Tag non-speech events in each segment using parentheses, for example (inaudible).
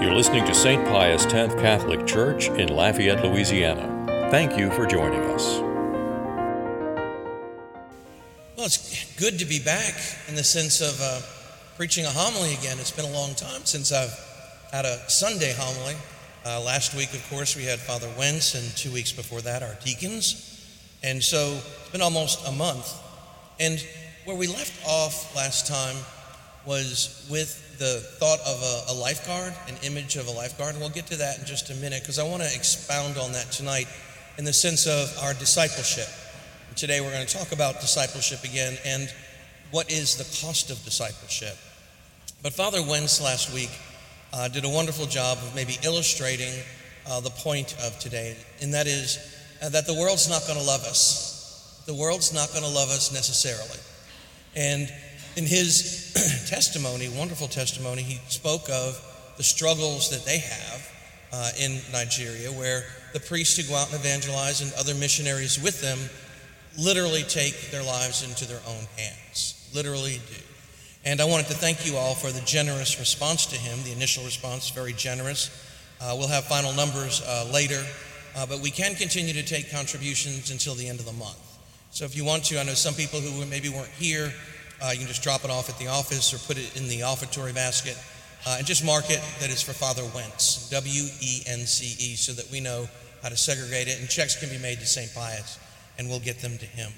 You're listening to St. Pius X Catholic Church in Lafayette, Louisiana. Thank you for joining us. Well, it's good to be back in the sense of uh, preaching a homily again. It's been a long time since I've had a Sunday homily. Uh, last week, of course, we had Father Wence, and two weeks before that, our deacons. And so it's been almost a month. And where we left off last time was with the thought of a, a, lifeguard, an image of a lifeguard, and we'll get to that in just a minute because I want to expound on that tonight in the sense of our discipleship. Today we're going to talk about discipleship again and what is the cost of discipleship. But Father Wence last week uh, did a wonderful job of maybe illustrating uh, the point of today, and that is uh, that the world's not going to love us. The world's not going to love us necessarily. And in his (clears throat) testimony, wonderful testimony, he spoke of the struggles that they have uh, in Nigeria, where the priests who go out and evangelize and other missionaries with them literally take their lives into their own hands. Literally do. And I wanted to thank you all for the generous response to him. The initial response, very generous. Uh, we'll have final numbers uh, later, uh, but we can continue to take contributions until the end of the month. So if you want to, I know some people who maybe weren't here uh, you can just drop it off at the office or put it in the offertory basket uh, and just mark it that it's for Father Wence, W E N C E, so that we know how to segregate it. And checks can be made to St. Pius and we'll get them to him.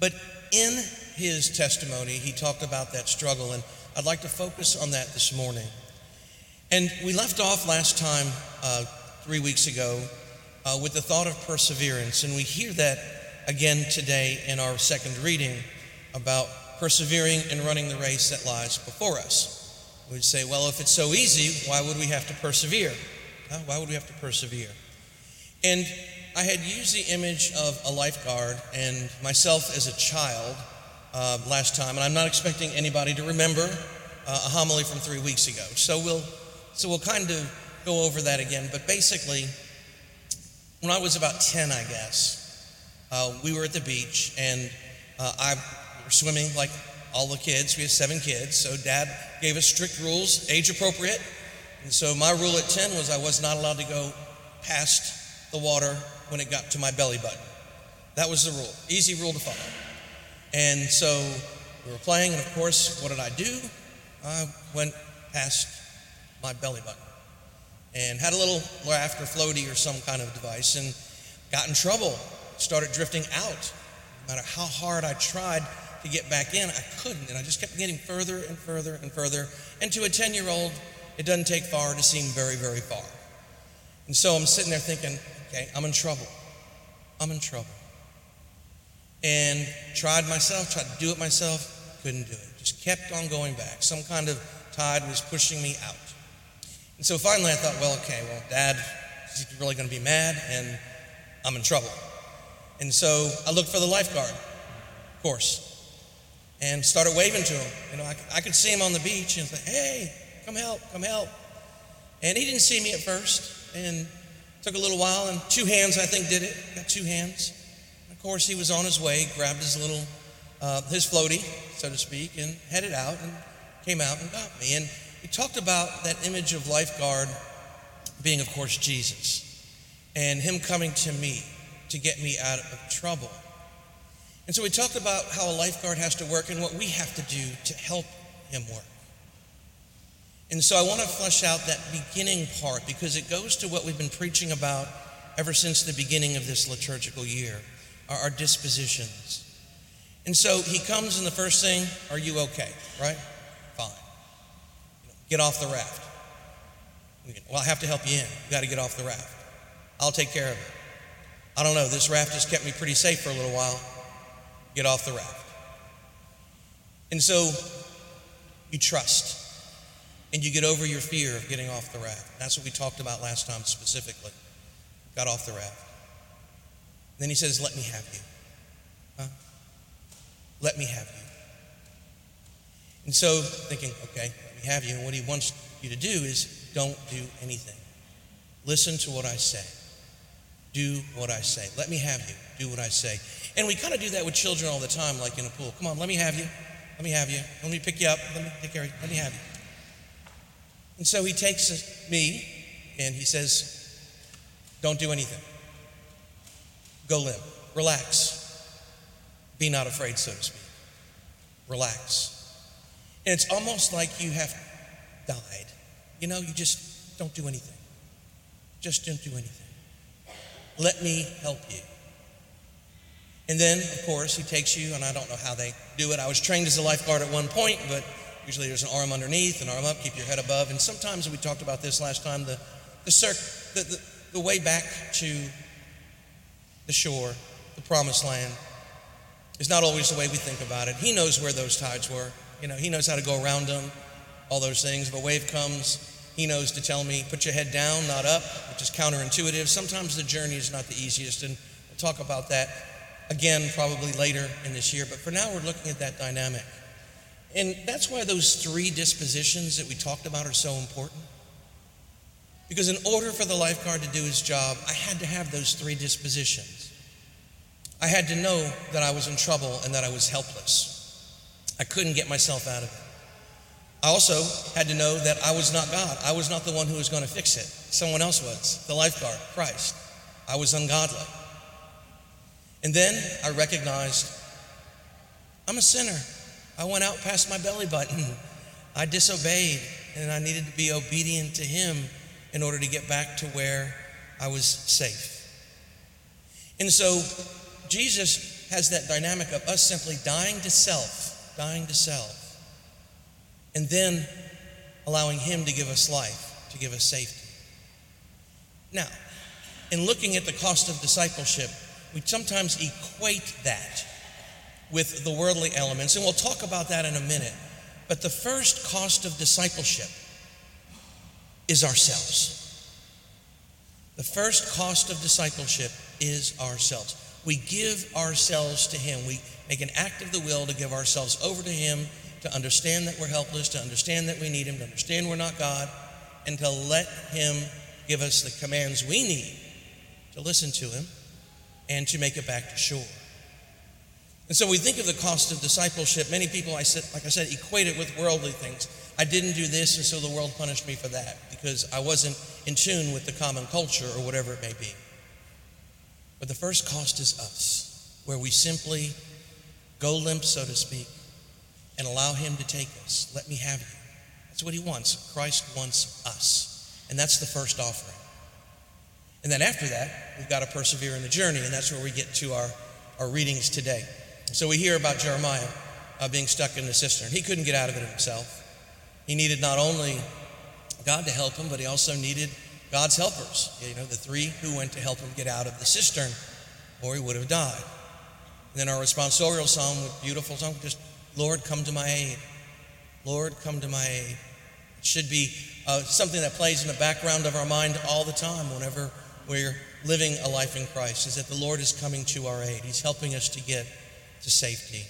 But in his testimony, he talked about that struggle, and I'd like to focus on that this morning. And we left off last time, uh, three weeks ago, uh, with the thought of perseverance, and we hear that again today in our second reading about persevering and running the race that lies before us. We'd say, well, if it's so easy, why would we have to persevere? Huh? Why would we have to persevere? And I had used the image of a lifeguard and myself as a child uh, last time, and I'm not expecting anybody to remember uh, a homily from three weeks ago. So we'll, so we'll kind of go over that again. But basically, when I was about 10, I guess, uh, we were at the beach, and uh, I we're swimming like all the kids. We have seven kids. So dad gave us strict rules, age appropriate. And so my rule at 10 was I was not allowed to go past the water when it got to my belly button. That was the rule. Easy rule to follow. And so we were playing, and of course, what did I do? I went past my belly button and had a little or floaty or some kind of device and got in trouble. Started drifting out. No matter how hard I tried, to get back in, I couldn't. And I just kept getting further and further and further. And to a 10 year old, it doesn't take far to seem very, very far. And so I'm sitting there thinking, okay, I'm in trouble. I'm in trouble. And tried myself, tried to do it myself, couldn't do it. Just kept on going back. Some kind of tide was pushing me out. And so finally I thought, well, okay, well, dad is really going to be mad and I'm in trouble. And so I looked for the lifeguard, of course and started waving to him. You know, I, I could see him on the beach and say, hey, come help, come help. And he didn't see me at first and took a little while and two hands, I think, did it. Got two hands. And of course, he was on his way, grabbed his little, uh, his floaty, so to speak, and headed out and came out and got me. And he talked about that image of lifeguard being, of course, Jesus and him coming to me to get me out of trouble. And so we talked about how a lifeguard has to work and what we have to do to help him work. And so I want to flesh out that beginning part because it goes to what we've been preaching about ever since the beginning of this liturgical year our, dispositions. And so he comes, and the first thing, are you okay? Right? Fine. Get off the raft. Well, I have to help you in. You got to get off the raft. I'll take care of it. I don't know. This raft has kept me pretty safe for a little while get off the raft. And so you trust and you get over your fear of getting off the raft. That's what we talked about last time specifically. Got off the raft. Then he says, Let me have you. Huh? Let me have you. And so, thinking, okay, let me have you. And what he wants you to do is don't do anything. Listen to what I say. Do what I say. Let me have you. Do what I say. And we kind of do that with children all the time, like in a pool. Come on, let me have you. Let me have you. Let me pick you up. Let me take care of you. Let me have you. And so he takes me and he says, Don't do anything. Go limp. Relax. Be not afraid, so to speak. Relax. And it's almost like you have died. You know, you just don't do anything. Just don't do anything. Let me help you. And then, of course, he takes you, and I don't know how they do it. I was trained as a lifeguard at one point, but usually there's an arm underneath, an arm up, keep your head above. And sometimes, we talked about this last time, the, the, circ, the, the, the way back to the shore, the promised land, is not always the way we think about it. He knows where those tides were. You know, he knows how to go around them, all those things. If a wave comes, he knows to tell me, put your head down, not up, which is counterintuitive. Sometimes the journey is not the easiest, and we'll talk about that again probably later in this year. But for now, we're looking at that dynamic. And that's why those three dispositions that we talked about are so important. Because in order for the lifeguard to do his job, I had to have those three dispositions. I had to know that I was in trouble and that I was helpless. I couldn't get myself out of it. I also had to know that I was not God. I was not the one who was going to fix it. Someone else was, the lifeguard, Christ. I was ungodly. And then I recognized I'm a sinner. I went out past my belly button. I disobeyed, and I needed to be obedient to Him in order to get back to where I was safe. And so Jesus has that dynamic of us simply dying to self, dying to self, and then allowing Him to give us life, to give us safety. Now, in looking at the cost of discipleship, we sometimes equate that with the worldly elements, and we'll talk about that in a minute. But the first cost of discipleship is ourselves. The first cost of discipleship is ourselves. We give ourselves to Him. We make an act of the will to give ourselves over to Him, to understand that we're helpless, to understand that we need Him, to understand we're not God, and to let Him give us the commands we need to listen to Him and to make it back to shore. And so we think of the cost of discipleship. Many people, I said, like I said, equate it with worldly things. I didn't do this, and so the world punished me for that because I wasn't in tune with the common culture or whatever it may be. But the first cost is us, where we simply go limp, so to speak, and allow Him to take us. Let me have you. That's what He wants. Christ wants us. And that's the first offering. And then after that, we've got to persevere in the journey, and that's where we get to our, our readings today. So we hear about Jeremiah uh, being stuck in the cistern. He couldn't get out of it himself. He needed not only God to help him, but he also needed God's helpers. You know, the three who went to help him get out of the cistern, or he would have died. And then our responsorial psalm, with beautiful song, just Lord, come to my aid. Lord, come to my aid. It should be uh, something that plays in the background of our mind all the time whenever we're living a life in Christ is that the Lord is coming to our aid. He's helping us to get to safety.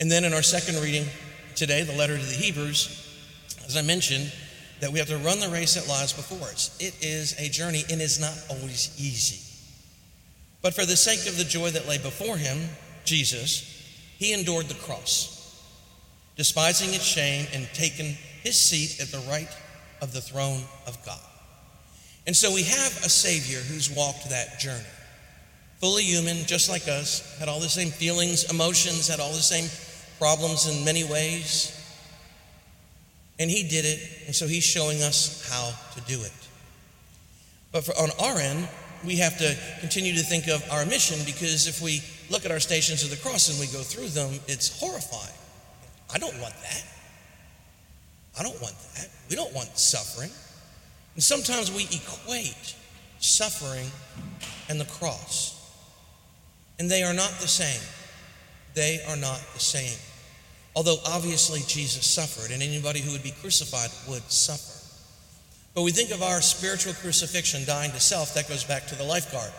And then in our second reading today, the letter to the Hebrews, as I mentioned, that we have to run the race that lies before us. It is a journey and is not always easy. But for the sake of the joy that lay before him, Jesus, he endured the cross, despising its shame and taken his seat at the right of the throne of God. And so we have a Savior who's walked that journey. Fully human, just like us, had all the same feelings, emotions, had all the same problems in many ways. And he did it, and so he's showing us how to do it. But for, on our end, we have to continue to think of our mission because if we look at our stations of the cross and we go through them, it's horrifying. I don't want that. I don't want that. We don't want suffering. And sometimes we equate suffering and the cross. And they are not the same. They are not the same. Although obviously Jesus suffered, and anybody who would be crucified would suffer. But we think of our spiritual crucifixion, dying to self, that goes back to the lifeguard.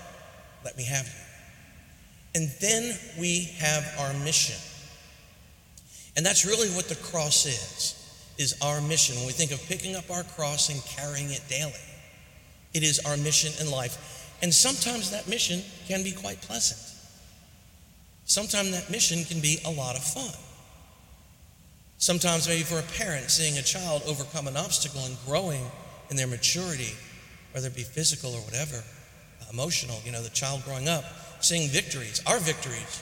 Let me have you. And then we have our mission. And that's really what the cross is is our mission. When we think of picking up our cross and carrying it daily, it is our mission in life. And sometimes that mission can be quite pleasant. Sometimes that mission can be a lot of fun. Sometimes, maybe for a parent, seeing a child overcome an obstacle and growing in their maturity, whether it be physical or whatever, uh, emotional, you know, the child growing up, seeing victories, our victories,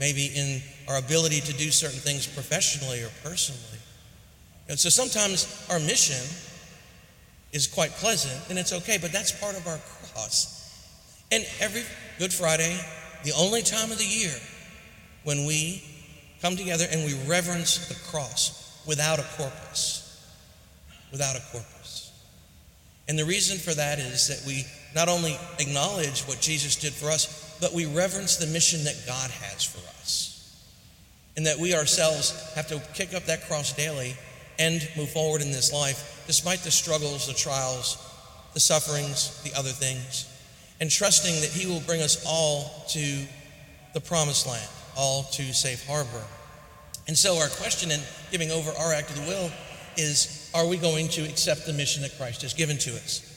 maybe in our ability to do certain things professionally or personally. And so sometimes our mission is quite pleasant and it's okay, but that's part of our cross. And every Good Friday, the only time of the year when we come together and we reverence the cross without a corpus. Without a corpus. And the reason for that is that we not only acknowledge what Jesus did for us, but we reverence the mission that God has for us. And that we ourselves have to kick up that cross daily and move forward in this life, despite the struggles, the trials, the sufferings, the other things, and trusting that He will bring us all to the promised land, all to safe harbor. And so, our question in giving over our act of the will is are we going to accept the mission that Christ has given to us?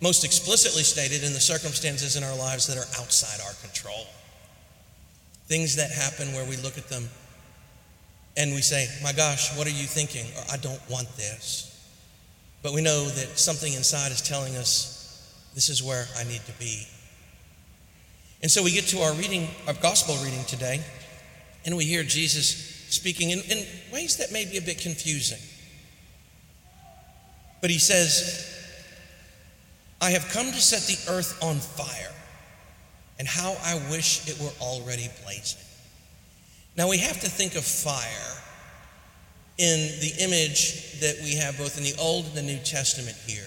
Most explicitly stated in the circumstances in our lives that are outside our control. Things that happen where we look at them and we say, My gosh, what are you thinking? Or I don't want this. But we know that something inside is telling us, This is where I need to be. And so we get to our reading, our gospel reading today, and we hear Jesus speaking in, in ways that may be a bit confusing. But he says, I have come to set the earth on fire, and how I wish it were already blazing. Now we have to think of fire in the image that we have both in the Old and the New Testament here.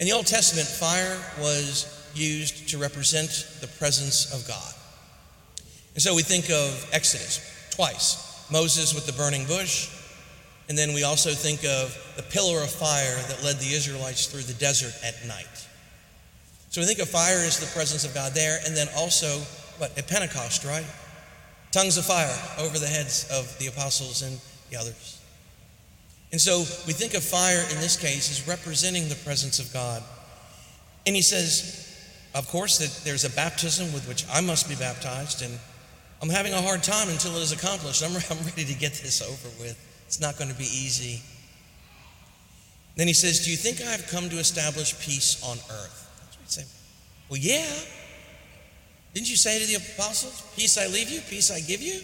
In the Old Testament, fire was used to represent the presence of God. And so we think of Exodus twice Moses with the burning bush, and then we also think of the pillar of fire that led the Israelites through the desert at night. So we think of fire as the presence of God there, and then also, what, at Pentecost, right? Tongues of fire over the heads of the apostles and the others. And so we think of fire in this case as representing the presence of God. And he says, of course, that there's a baptism with which I must be baptized, and I'm having a hard time until it is accomplished. I'm, (laughs) I'm ready to get this over with. It's not going to be easy. Then he says, Do you think I have come to establish peace on earth? That's what he'd say. Well, yeah. Didn't you say to the apostles, Peace I leave you, peace I give you?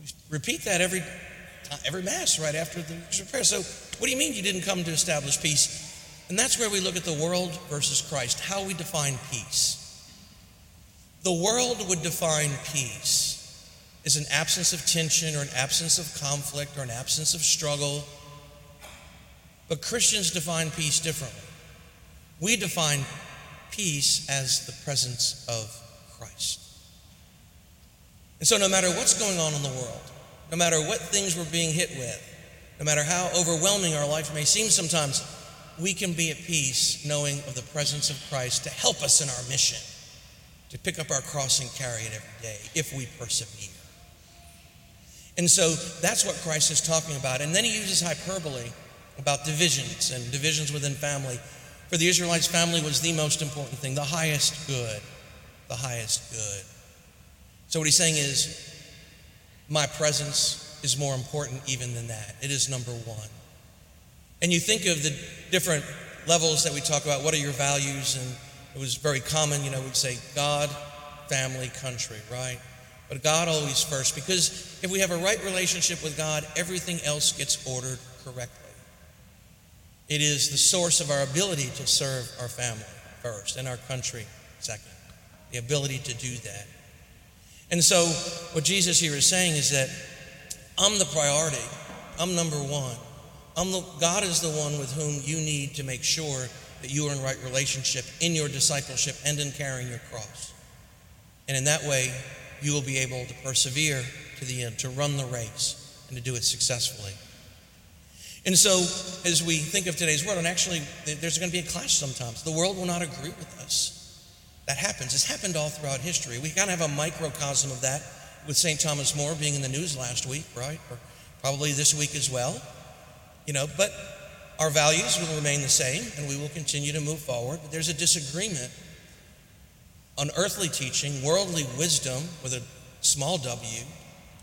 We repeat that every uh, every mass right after the prayer. So, what do you mean you didn't come to establish peace? And that's where we look at the world versus Christ, how we define peace. The world would define peace as an absence of tension or an absence of conflict or an absence of struggle. But Christians define peace differently. We define peace as the presence of Christ. And so, no matter what's going on in the world, no matter what things we're being hit with, no matter how overwhelming our life may seem sometimes, we can be at peace knowing of the presence of Christ to help us in our mission, to pick up our cross and carry it every day if we persevere. And so that's what Christ is talking about. And then he uses hyperbole about divisions and divisions within family. For the Israelites, family was the most important thing, the highest good, the highest good. So what he's saying is, my presence is more important even than that. It is number one. And you think of the different levels that we talk about. What are your values? And it was very common, you know, we'd say God, family, country, right? But God always first, because if we have a right relationship with God, everything else gets ordered correctly. It is the source of our ability to serve our family first and our country second. The ability to do that. And so, what Jesus here is saying is that I'm the priority, I'm number one. I'm the, God is the one with whom you need to make sure that you are in right relationship in your discipleship and in carrying your cross. And in that way, you will be able to persevere to the end, to run the race, and to do it successfully. And so, as we think of today's world, and actually, there's going to be a clash sometimes. The world will not agree with us. That happens. It's happened all throughout history. We kind of have a microcosm of that with St. Thomas More being in the news last week, right? Or probably this week as well. You know, but our values will remain the same and we will continue to move forward. But there's a disagreement on earthly teaching, worldly wisdom with a small w,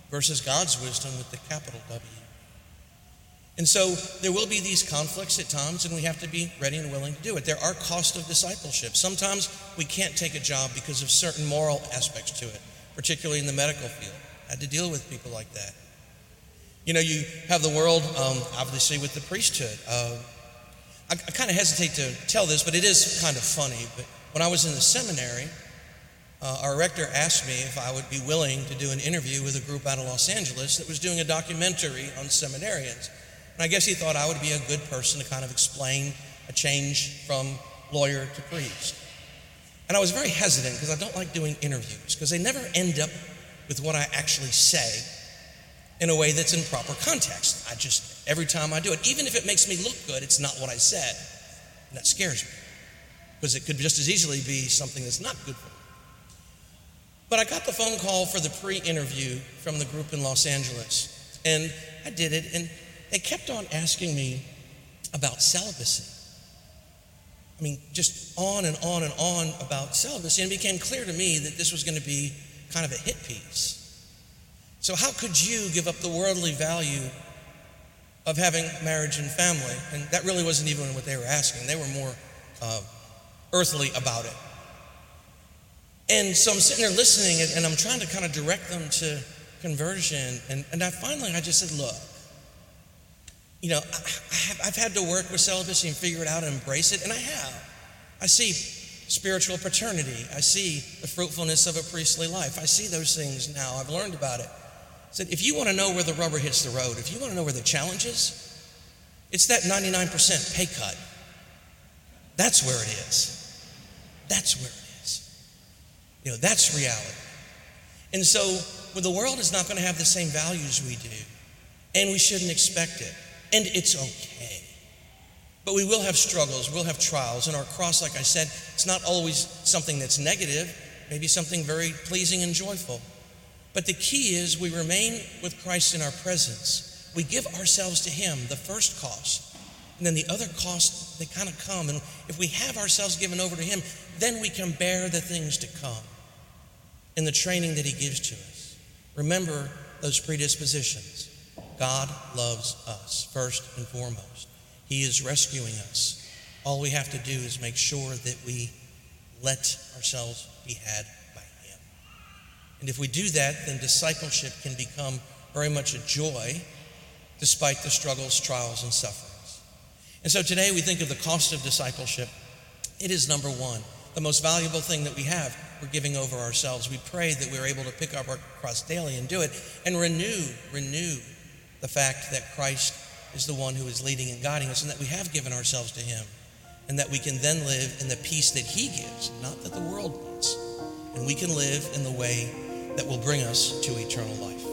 versus God's wisdom with the capital W. And so there will be these conflicts at times, and we have to be ready and willing to do it. There are costs of discipleship. Sometimes we can't take a job because of certain moral aspects to it, particularly in the medical field. I had to deal with people like that. You know, you have the world, um, obviously, with the priesthood. Uh, I, I kind of hesitate to tell this, but it is kind of funny. But when I was in the seminary, uh, our rector asked me if I would be willing to do an interview with a group out of Los Angeles that was doing a documentary on seminarians. And I guess he thought I would be a good person to kind of explain a change from lawyer to priest. And I was very hesitant because I don't like doing interviews because they never end up with what I actually say in a way that's in proper context. I just, every time I do it, even if it makes me look good, it's not what I said. And that scares me because it could just as easily be something that's not good for me. But I got the phone call for the pre interview from the group in Los Angeles, and I did it, and they kept on asking me about celibacy. I mean, just on and on and on about celibacy. And it became clear to me that this was going to be kind of a hit piece. So, how could you give up the worldly value of having marriage and family? And that really wasn't even what they were asking, they were more uh, earthly about it. And so I'm sitting there listening and I'm trying to kind of direct them to conversion. And, and I finally, I just said, look, you know, I have, I've had to work with celibacy and figure it out and embrace it, and I have. I see spiritual paternity. I see the fruitfulness of a priestly life. I see those things now. I've learned about it. Said, if you want to know where the rubber hits the road, if you want to know where the challenge is, it's that 99% pay cut. That's where it is. That's where it is. You know, that's reality. And so, when the world is not going to have the same values we do, and we shouldn't expect it and it's okay. But we will have struggles, we'll have trials, and our cross, like I said, it's not always something that's negative, maybe something very pleasing and joyful. But the key is we remain with Christ in our presence. We give ourselves to Him, the first cost. And then the other costs, they kind of come. And if we have ourselves given over to Him, then we can bear the things to come in the training that He gives to us. Remember those predispositions. God loves us first and foremost. He is rescuing us. All we have to do is make sure that we let ourselves be had by Him. And if we do that, then discipleship can become very much a joy despite the struggles, trials, and sufferings. And so today we think of the cost of discipleship. It is number one, the most valuable thing that we have. We're giving over ourselves. We pray that we're able to pick up our cross daily and do it and renew, renew the fact that Christ is the one who is leading and guiding us and that we have given ourselves to Him and that we can then live in the peace that He gives, not that the world wants. And we can live in the way that will bring us to eternal life.